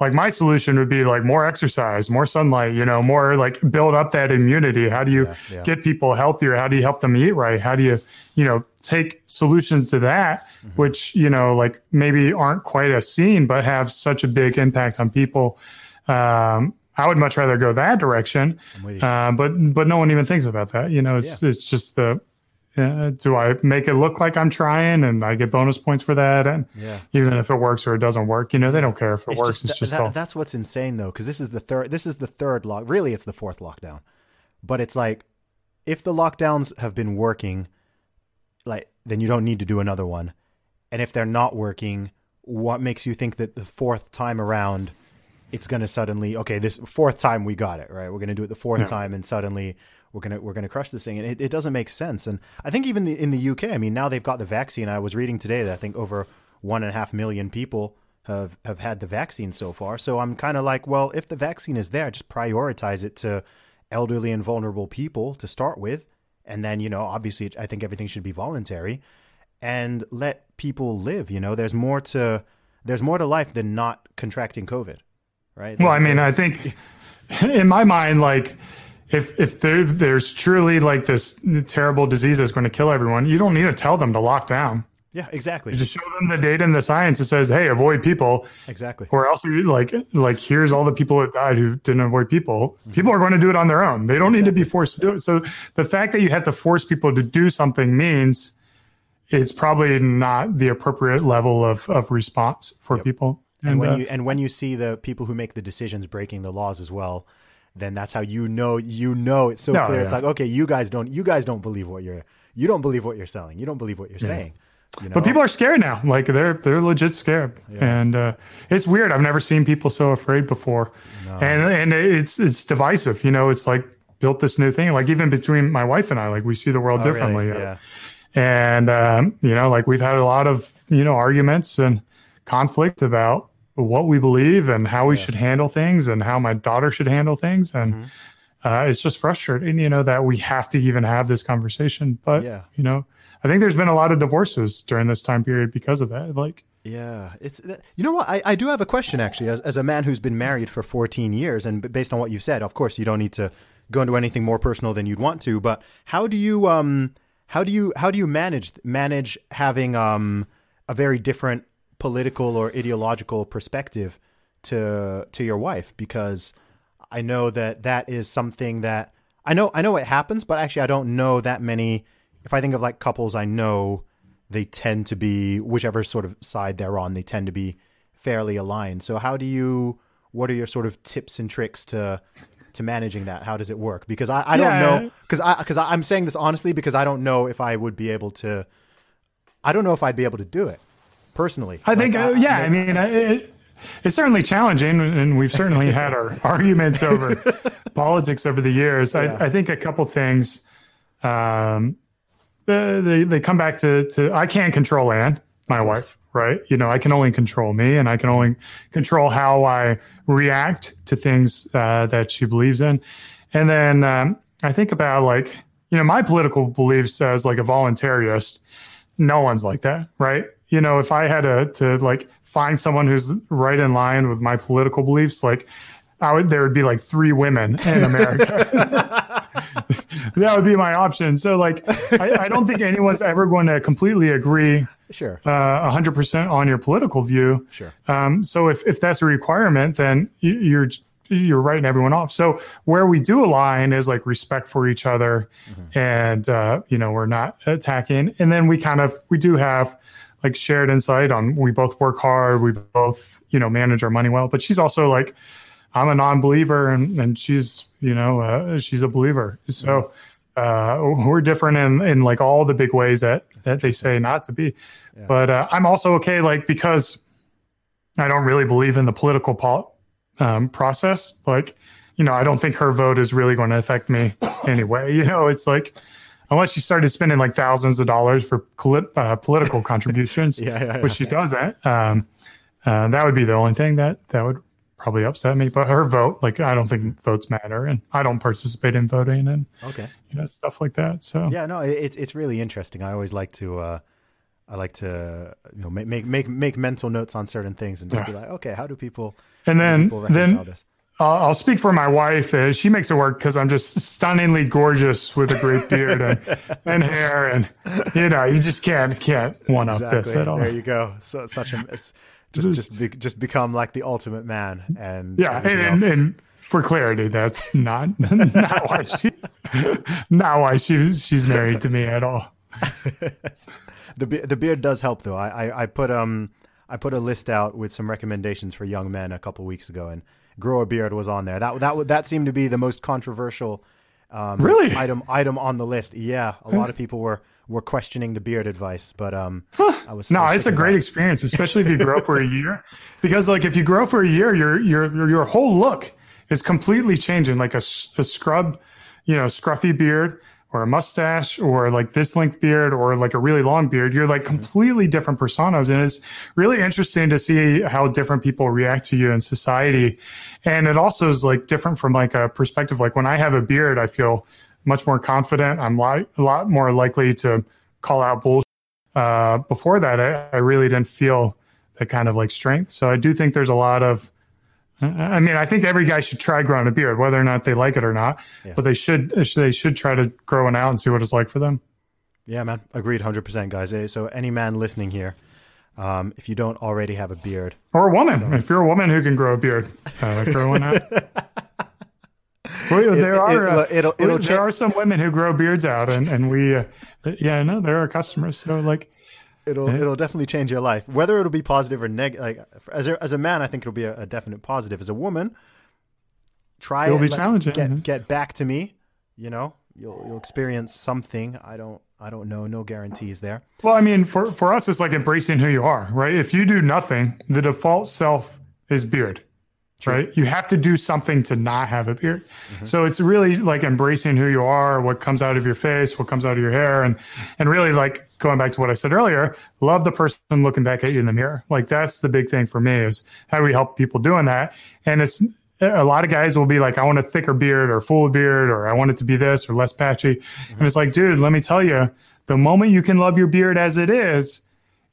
like my solution would be like more exercise, more sunlight, you know, more like build up that immunity. How do you yeah, yeah. get people healthier? How do you help them eat right? How do you, you know, take solutions to that, mm-hmm. which, you know, like maybe aren't quite as seen, but have such a big impact on people. Um, I would much rather go that direction. Uh, but but no one even thinks about that. You know, it's yeah. it's just the Uh, do I make it look like I'm trying and I get bonus points for that? And Yeah. even if it works or it doesn't work, you know, they don't care if it It's works. just, it's just that- all. that's what's insane though, because this is the third. This is the third lock. Really, it's the fourth lockdown. But it's like, if the lockdowns have been working, like then you don't need to do another one. And if they're not working, what makes you think that the fourth time around, it's to suddenly okay? This fourth time we got it right. We're to do it the fourth Yeah. time, and suddenly we're gonna we're gonna crush this thing. And it, it doesn't make sense. And I think even the, in the UK, I mean, now they've got the vaccine. I was reading today that I think over one and a half million people have have had the vaccine so far. So I'm kind of like, well, if the vaccine is there, just prioritize it to elderly and vulnerable people to start with, and then you know, obviously, I think everything should be voluntary, and let people live. You know, there's more to there's more to life than not contracting COVID, right? Well, I mean, I think in my mind, like if if there, there's truly like this terrible disease that's going to kill everyone, you don't need to tell them to lock down. yeah, exactly, You just show them the data and the science that says, "Hey, avoid people," exactly. or else you like like here's all the people that died who didn't avoid people. People are going to do it on their own. They don't need to be forced to do it. So the fact that you have to force people to do something means it's probably not the appropriate level of of response for people. and when uh, you and when you see the people who make the decisions breaking the laws as well then that's how you know you know it's so No, clear it's like okay you guys don't you guys don't believe what you're you don't believe what you're selling you don't believe what you're saying you know But people are scared now. Like they're they're legit scared, and uh, it's weird. I've never seen people so afraid before, and and it's it's divisive. You know, it's like built this new thing. Like even between my wife and I, like we see the world Oh, really? differently. yeah And um, you know, like we've had a lot of you know arguments and conflict about what we believe and how we should handle things and how my daughter should handle things and. Mm-hmm. Uh, it's just frustrating, you know, that we have to even have this conversation. But Yeah. you know, I think there's been a lot of divorces during this time period because of that. Like, Yeah, it's you know what I, I do have a question actually as, as a man who's been married for 14 years and based on what you've said of course you don't need to go into anything more personal than you'd want to but how do you um how do you how do you manage manage having um a very different political or ideological perspective to to your wife because I know that that is something that I know I know it happens but actually I don't know that many. If I think of like couples I know they tend to be whichever sort of side they're on they tend to be fairly aligned. So how do you what are your sort of tips and tricks to to managing that? How does it work? Because i, I don't know because i because i'm saying this honestly because i don't know if i would be able to i don't know if i'd be able to do it personally I think, Like, uh, yeah, I mean, uh, it, it's certainly challenging, and we've certainly had our arguments over politics over the years. Yeah. I, I think a couple things, um, they they come back to to I can't control Anne, my wife, right? You know, I can only control me, and I can only control how I react to things uh, that she believes in, and then um, I think about like you know my political beliefs as like a voluntarist no one's like that, right? You know, if I had to to like find someone who's right in line with my political beliefs, like I would there would be like three women in America. that would be my option. So like I, I don't think anyone's ever going to completely agree sure uh, 100% on your political view. Sure. Um, so if, if that's a requirement, then you, you're you're writing everyone off. So where we do align is like respect for each other, and uh, you know we're not attacking. And then we kind of we do have like shared insight on we both work hard, we both you know manage our money well. But she's also like I'm a non-believer, and and she's you know uh, she's a believer. So. Uh, we're different in, in like all the big ways that, that they say not to be. But uh, I'm also okay, like because I don't really believe in the political pol- um, process. Like, you know, I don't think her vote is really going to affect me anyway. You know, it's like unless she started spending like thousands of dollars for coli- uh, political contributions, Yeah, yeah, which she doesn't. Um, uh, that would be the only thing that that would probably upset me. But her vote, like, I don't think votes matter, and I don't participate in voting and okay you know stuff like that. So Yeah, no, it's it's really interesting. I always like to uh, I like to you know make make make make mental notes on certain things and just be like, okay, how do people and then people then this? I'll, I'll speak for my wife. Uh, she makes it work because I'm just stunningly gorgeous with a great beard and, and hair, and you know, you just can't can't one up this Exactly. at all. There you go. So such a just just be, just become like the ultimate man and yeah, and, and, and for clarity, that's not not why she not why she she's married to me at all. the be- the beard does help though. I, I I put um I put a list out with some recommendations for young men a couple weeks ago, and grow a beard was on there. That that that seemed to be the most controversial um, Really? item item on the list. Yeah, a lot of people were were questioning the beard advice, but um, I was No, I was it's a great by- experience, especially if you grow for a year. Because like if you grow for a year, your your your whole look is completely changing. Like a, a scrub, you know, scruffy beard or a mustache or like this length beard or like a really long beard, you're like completely different personas. And it's really interesting to see how different people react to you in society. And it also is like different from like a perspective. Like when I have a beard, I feel much more confident. I'm li- a lot more likely to call out bullshit uh, before that, I, I really didn't feel that kind of like strength. So I do think there's a lot of, I mean, I think every guy should try growing a beard, whether or not they like it or not. But they should they should try to grow one out and see what it's like for them. Yeah, man, agreed, hundred percent, guys. So any man listening here, um, if you don't already have a beard, Or a woman, if you're a woman who can grow a beard, uh, grow one out. Well, there it- are it'll- it'll there are some women who grow beards out, and and we, uh, yeah, no, there are customers. So like, it'll it'll definitely change your life. Whether it'll be positive or negative, like as a, as a man, I think it'll be a, a definite positive. As a woman, try It'll it, be like, challenging, Get get back to me. You know, you'll you'll experience something. I don't I don't know. No guarantees there. Well, I mean, for for us, it's like embracing who you are, right? If you do nothing, the default self is beard, right? You have to do something to not have a beard. Mm-hmm. So it's really like embracing who you are, what comes out of your face, what comes out of your hair, and and really like going back to what I said earlier, love the person looking back at you in the mirror. Like that's the big thing for me is how do we help people doing that? And it's a lot of guys will be like, I want a thicker beard or full beard, or I want it to be this or less patchy. And mm-hmm. it's like, dude, let me tell you, the moment you can love your beard as it is,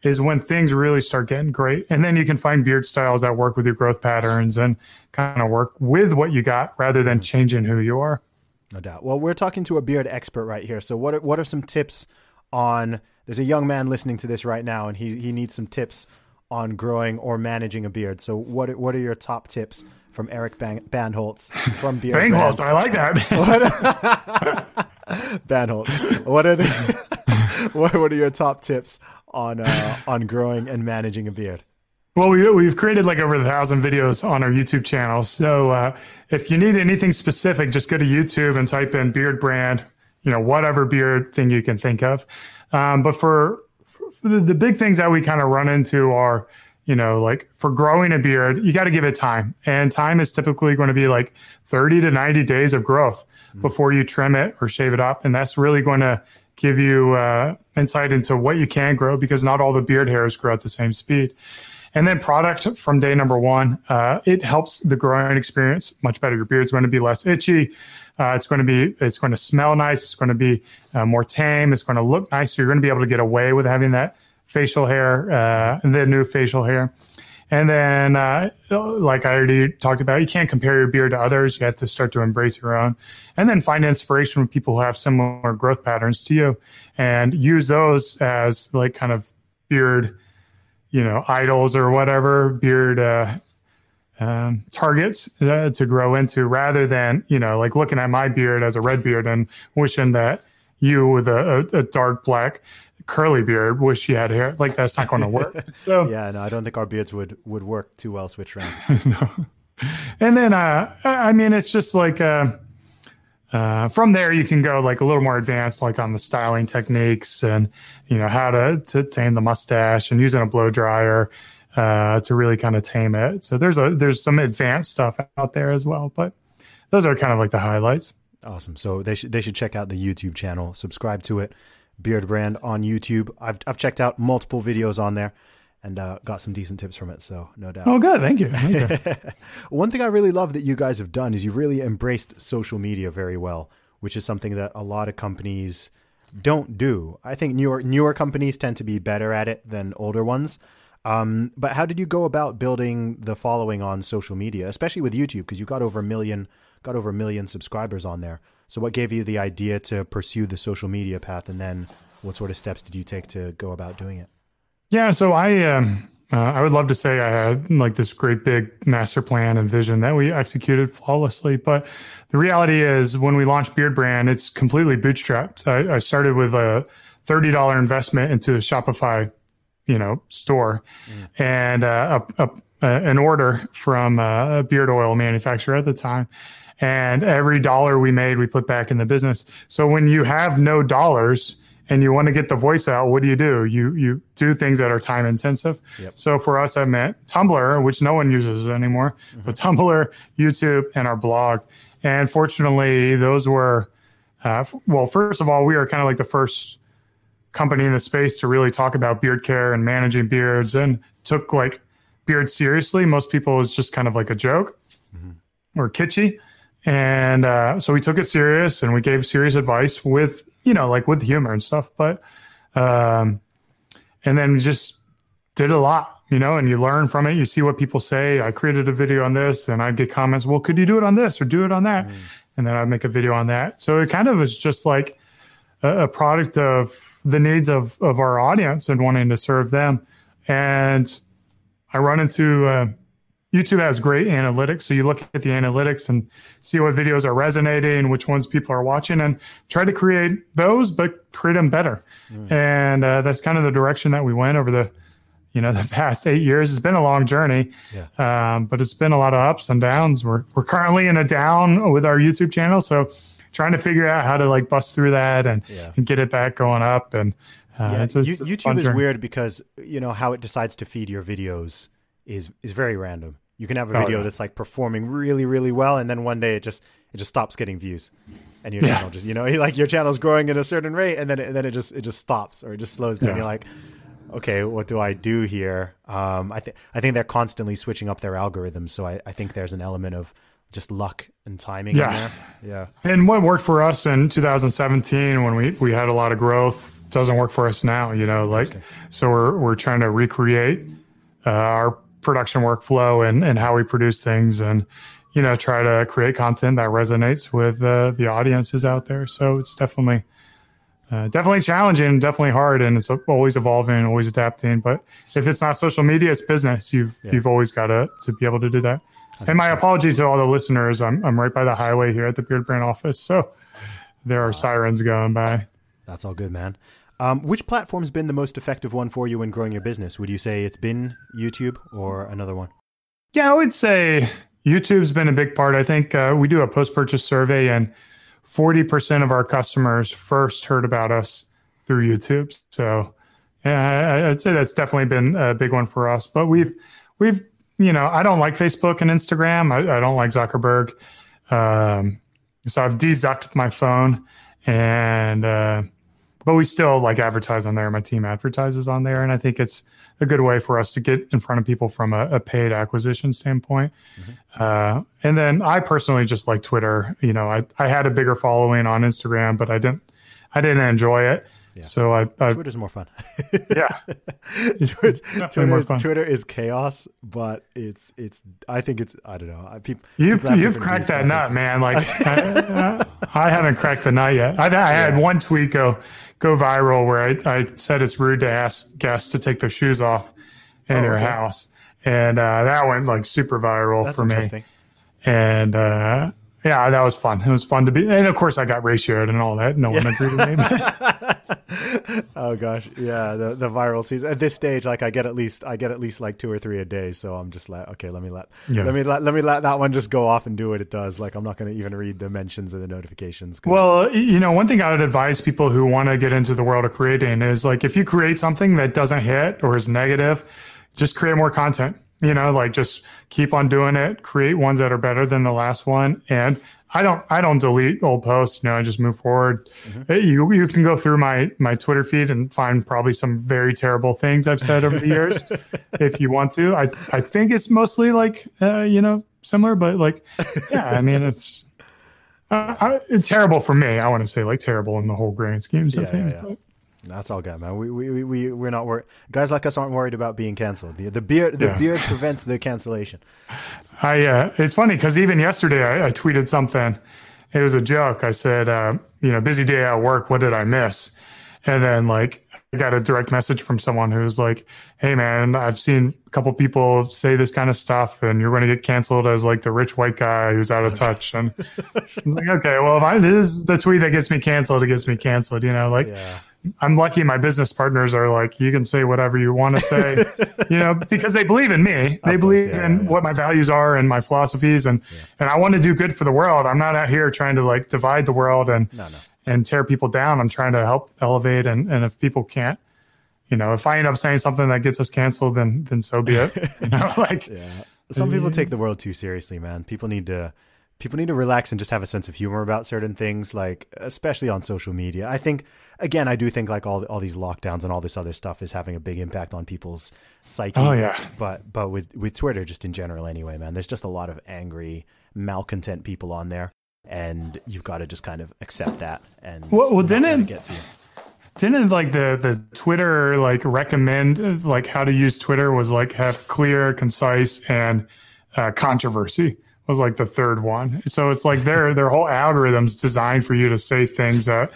is when things really start getting great. And then you can find beard styles that work with your growth patterns and kind of work with what you got rather than changing who you are. No doubt. Well, we're talking to a beard expert right here. So what are, what are some tips on? There's a young man listening to this right now, and he he needs some tips on growing or managing a beard. So what are- what are your top tips from Eric Bang, Bandholz from Beard Brand? I like that. Bandholz. What are the what, what are your top tips on uh, on growing and managing a beard? Well, we, we've created like over a thousand videos on our YouTube channel. So uh, if you need anything specific, just go to YouTube and type in Beardbrand, you know, whatever beard thing you can think of. Um, but for, for the, the big things that we kind of run into are, you know, like for growing a beard, you got to give it time. And time is typically going to be like 30 to 90 days of growth before you trim it or shave it up. And that's really going to give you uh, insight into what you can grow because not all the beard hairs grow at the same speed. And then product from day number one, uh, it helps the growing experience much better. Your beard's going to be less itchy. Uh, it's going to be, it's going to smell nice. It's going to be uh, more tame. It's going to look nice. So you're going to be able to get away with having that facial hair, uh, the new facial hair. And then, uh, like I already talked about, you can't compare your beard to others. You have to start to embrace your own. And then find inspiration from people who have similar growth patterns to you and use those as like kind of beard you know idols or whatever beard uh, um, targets uh, to grow into rather than you know like looking at my beard as a red beard and wishing that you with a, a, a dark black curly beard wish you had hair like that's not going to work so Yeah, no, I don't think our beards would would work too well switched around. and then uh i I mean it's just like uh uh, from there, you can go like a little more advanced, like on the styling techniques and you know how to to tame the mustache and using a blow dryer uh, to really kind of tame it. So there's a there's some advanced stuff out there as well, but those are kind of like the highlights. Awesome. So they should they should check out the YouTube channel. Subscribe to it. Beardbrand on YouTube. I've I've checked out multiple videos on there and uh, got some decent tips from it. So no doubt. Oh, good, thank you. Thank you. One thing I really love that you guys have done is you really embraced social media very well, which is something that a lot of companies don't do. I think newer newer companies tend to be better at it than older ones. Um, but how did you go about building the following on social media, especially with YouTube? Because you got over a million got over a million subscribers on there. So what gave you the idea to pursue the social media path, and then what sort of steps did you take to go about doing it? Yeah, so I um Uh, I would love to say I had like this great big master plan and vision that we executed flawlessly, but the reality is when we launched Beardbrand, it's completely bootstrapped. I, I started with a thirty dollar investment into a Shopify, you know, store, mm. and uh, a, a, a, an order from a beard oil manufacturer at the time. And every dollar we made, we put back in the business. So when you have no dollars, and you want to get the voice out, what do you do? You you do things that are time intensive. Yep. So for us, that meant Tumblr, which no one uses anymore, mm-hmm. but Tumblr, YouTube, and our blog. And fortunately, those were uh, well. First of all, we are kind of like the first company in the space to really talk about beard care and managing beards, and took like beard seriously. Most people was just kind of like a joke mm-hmm. or kitschy. And uh, so we took it serious and we gave serious advice with you know, like with humor and stuff. But, um, and then we just did a lot, you know, and you learn from it. You see what people say. I created a video on this and I'd get comments, well, could you do it on this or do it on that? Mm. And then I'd make a video on that. So it kind of is just like a, a product of the needs of, of our audience and wanting to serve them. And I run into, uh, YouTube has great analytics. So you look at the analytics and see what videos are resonating, which ones people are watching, and try to create those, but create them better. Mm. And uh, that's kind of the direction that we went over the, you know, the past eight years. It's been a long journey, yeah. um, but it's been a lot of ups and downs. We're we're currently in a down with our YouTube channel, so trying to figure out how to like bust through that and, yeah. and get it back going up. And uh, yeah, YouTube is journey. weird because you know how it decides to feed your videos is is very random. You can have a oh, video yeah. that's like performing really, really well, and then one day it just it just stops getting views, and your yeah. channel just you know like your channel's growing at a certain rate, and then it, and then it just it just stops or it just slows down. Yeah. You're like, okay, what do I do here? Um, I think I think they're constantly switching up their algorithms, so I, I think there's an element of just luck and timing. Yeah, yeah. And what worked for us in 2017 when we we had a lot of growth doesn't work for us now. You know, like so we're we're trying to recreate uh, our production workflow and, and how we produce things and you know try to create content that resonates with uh, the audiences out there. So it's definitely uh, definitely challenging definitely hard and it's always evolving always adapting. But if it's not social media it's business. You've yeah. you've always got to to be able to do that. And my apology to all the listeners. I'm, I'm right by the highway here at the Beardbrand office. So there are sirens going by. That's all good man um, which platform's been the most effective one for you in growing your business? Would you say it's been YouTube or another one? Yeah, I would say YouTube's been a big part. I think uh, we do a post purchase survey, and 40% of our customers first heard about us through YouTube. So, yeah, I'd say that's definitely been a big one for us. But we've, we've, you know, I don't like Facebook and Instagram. I, I don't like Zuckerberg. Um, so I've de-zucked my phone and, uh, but we still like advertise on there. My team advertises on there, and I think it's a good way for us to get in front of people from a, a paid acquisition standpoint. Mm-hmm. Uh, and then I personally just like Twitter. You know, I I had a bigger following on Instagram, but I didn't I didn't enjoy it. Yeah. So I, I Twitter's more fun. yeah, Twitter, is, Twitter is chaos, but it's it's. I think it's. I don't know. People you've people you've cracked that nut, man. Like I, I, haven't cracked the nut yet. I, I had one tweet go go viral where I, I said it's rude to ask guests to take their shoes off in oh, your okay. house, and uh, that went like super viral That's for me. And uh, yeah, that was fun. It was fun to be, and of course, I got ratioed and all that. No one agreed with me. Oh gosh, yeah, the the viral season. At this stage, like I get at least I get at least like two or three a day. So I'm just like, okay, let me let yeah. let me let let me let that one just go off and do what it does. Like I'm not going to even read the mentions and the notifications. Well, you know, one thing I would advise people who want to get into the world of creating is like if you create something that doesn't hit or is negative, just create more content you know like just keep on doing it create ones that are better than the last one and i don't i don't delete old posts you know i just move forward mm-hmm. you you can go through my my twitter feed and find probably some very terrible things i've said over the years if you want to i i think it's mostly like uh, you know similar but like yeah i mean it's uh, I, it's terrible for me i want to say like terrible in the whole grand schemes of yeah, things yeah, yeah. That's all good, man. We we we we're not worried. Guys like us aren't worried about being canceled. The the beard the yeah. beard prevents the cancellation. I uh, it's funny because even yesterday I, I, tweeted something. It was a joke. I said, uh, you know, busy day at work. What did I miss? And then like I got a direct message from someone who's like, "Hey, man, I've seen a couple people say this kind of stuff, and you're going to get canceled as like the rich white guy who's out of touch." And I'm like, okay, well, if I this is the tweet that gets me canceled, it gets me canceled. You know, like. Yeah. I'm lucky my business partners are like, you can say whatever you want to say, you know, because they believe in me. They course, believe yeah, in yeah, yeah. what my values are and my philosophies. And, and I want to do good for the world. I'm not out here trying to like divide the world and, No, no. and tear people down. I'm trying to help elevate. And, and if people can't, you know, if I end up saying something that gets us canceled, then, then so be it. You know, like, Yeah. Some people take the world too seriously, man. People need to people need to relax and just have a sense of humor about certain things, like especially on social media. I think again, I do think like all all these lockdowns and all this other stuff is having a big impact on people's psyche. Oh, yeah. But but with with Twitter just in general anyway, man, there's just a lot of angry, malcontent people on there. And you've got to just kind of accept that and Well- well, didn't- get to you. Didn't like the the Twitter like recommend like how to use Twitter was like have clear, concise, and uh, controversy was like the third one. So it's like their their whole algorithm's designed for you to say things that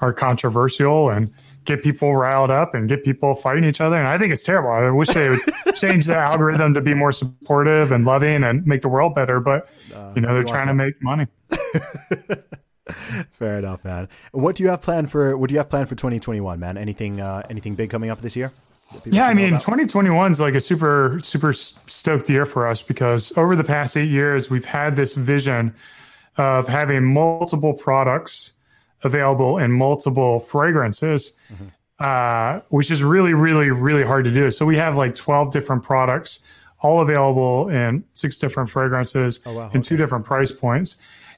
are controversial and get people riled up and get people fighting each other. And I think it's terrible. I wish they would change the algorithm to be more supportive and loving and make the world better. But you know they're trying to make money. Fair enough, man. What do you have planned for what do you have planned for 2021, man? Anything uh anything big coming up this year? Yeah, I mean, 2021 is like a super, super stoked year for us because over the past eight years, we've had this vision of having multiple products available in multiple fragrances, uh, which is really, really, really hard to do. So we have like 12 different products, all available in six different fragrances Oh, wow, and two different price points.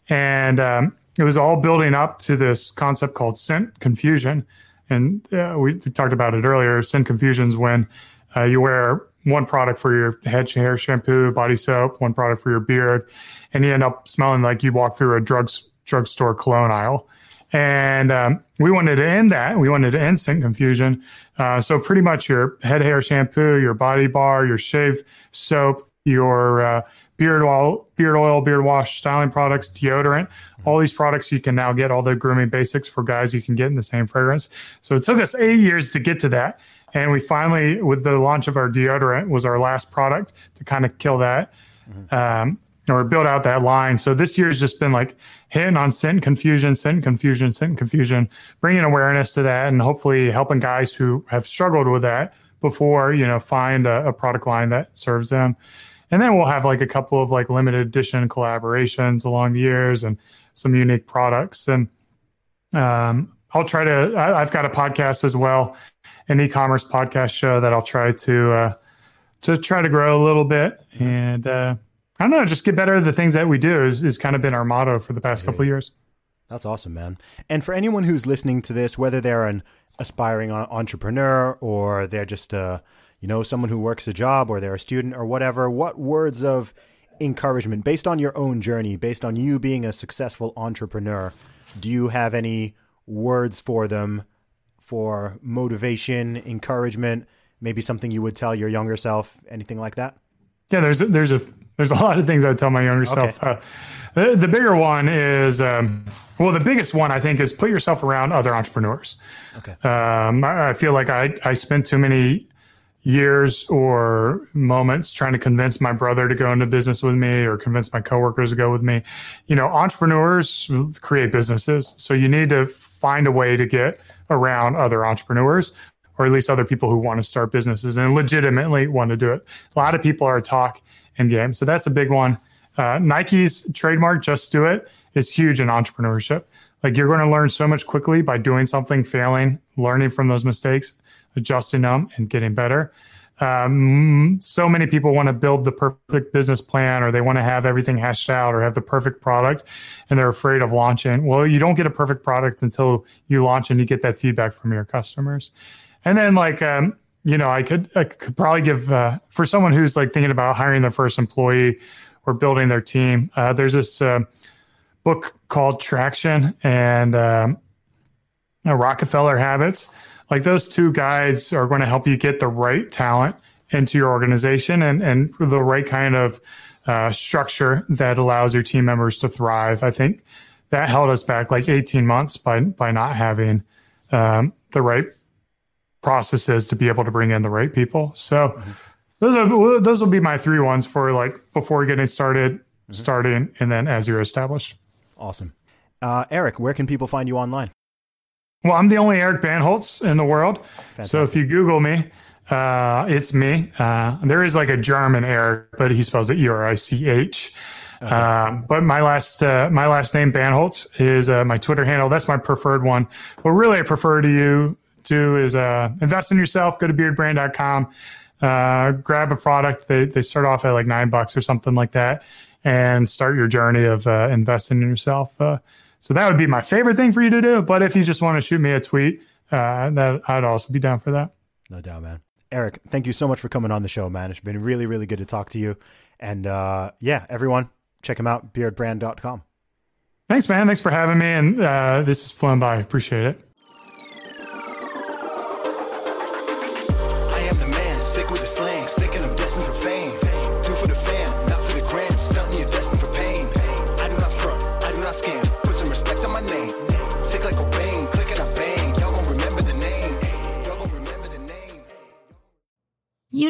And um, it was all building up to this concept called scent confusion. And uh, we, talked about it earlier. Scent confusions when uh, you wear one product for your head hair shampoo, body soap, one product for your beard, and you end up smelling like you walk through a drugs drugstore cologne aisle. And um, we wanted to end that. We wanted to end scent confusion. Uh, so pretty much your head hair shampoo, your body bar, your shave soap, your uh, beard oil, beard oil, beard wash, styling products, deodorant. All these products you can now get all the grooming basics for guys you can get in the same fragrance. So it took us eight years to get to that. And we finally, with the launch of our deodorant, was our last product to kind of kill that um, or build out that line. So this year's just been like hitting on scent confusion, scent confusion, scent confusion, bringing awareness to that, and hopefully helping guys who have struggled with that before, you know, find a, a product line that serves them. And then we'll have like a couple of like limited edition collaborations along the years and some unique products. And um, I'll try to. I, I've got a podcast as well, an e-commerce podcast show that I'll try to uh, to try to grow a little bit. And uh, I don't know, just get better at the things that we do is, is kind of been our motto for the past couple of years. That's awesome, man. And for anyone who's listening to this, whether they're an aspiring entrepreneur or they're just uh, you know, someone who works a job or they're a student or whatever, what words of encouragement based on your own journey, based on you being a successful entrepreneur, do you have any words for them for motivation, encouragement, maybe something you would tell your younger self, anything like that? Yeah, there's a, there's a there's a lot of things I would tell my younger self. Uh, the, the bigger one is um, well, the biggest one I think is put yourself around other entrepreneurs. Okay. Um, I, I feel like I I spent too many years or moments trying to convince my brother to go into business with me or convince my coworkers to go with me. You know, entrepreneurs create businesses, so you need to find a way to get around other entrepreneurs or at least other people who want to start businesses and legitimately want to do it. A lot of people are talk and game. So that's a big one. Uh, Nike's trademark, just do it, is huge in entrepreneurship. Like you're going to learn so much quickly by doing something, failing, learning from those mistakes, adjusting them, and getting better. Um, so many people want to build the perfect business plan or they want to have everything hashed out or have the perfect product and they're afraid of launching. Well, you don't get a perfect product until you launch and you get that feedback from your customers. And then like um, you know, I could I could probably give uh, for someone who's like thinking about hiring their first employee or building their team. Uh, there's this uh, book called Traction and um, uh, Rockefeller Habits. Like those two guides are going to help you get the right talent into your organization and and the right kind of uh, structure that allows your team members to thrive. I think that held us back like 18 months by by not having um, the right processes to be able to bring in the right people. So mm-hmm. those are those will be my three ones for like before getting started, mm-hmm. starting, and then as you're established. Awesome, uh, Eric. Where can people find you online? Well, I'm the only Eric Bandholz in the world. Fantastic. So if you Google me, uh, it's me. Uh, there is like a German Eric, but he spells it E R I C H. Okay. Um, but my last uh, my last name Bandholz is uh, my Twitter handle. That's my preferred one. But really, I prefer to you do is uh, invest in yourself. Go to beardbrand.com, uh, grab a product. They they start off at like nine bucks or something like that, and start your journey of uh, investing in yourself. So that would be my favorite thing for you to do. But if you just want to shoot me a tweet, uh, that I'd also be down for that. No doubt, man. Eric, thank you so much for coming on the show, man. It's been really, really good to talk to you. And uh, yeah, everyone, check him out, beardbrand.com. Thanks, man. Thanks for having me. And uh, this has flown by. Appreciate it.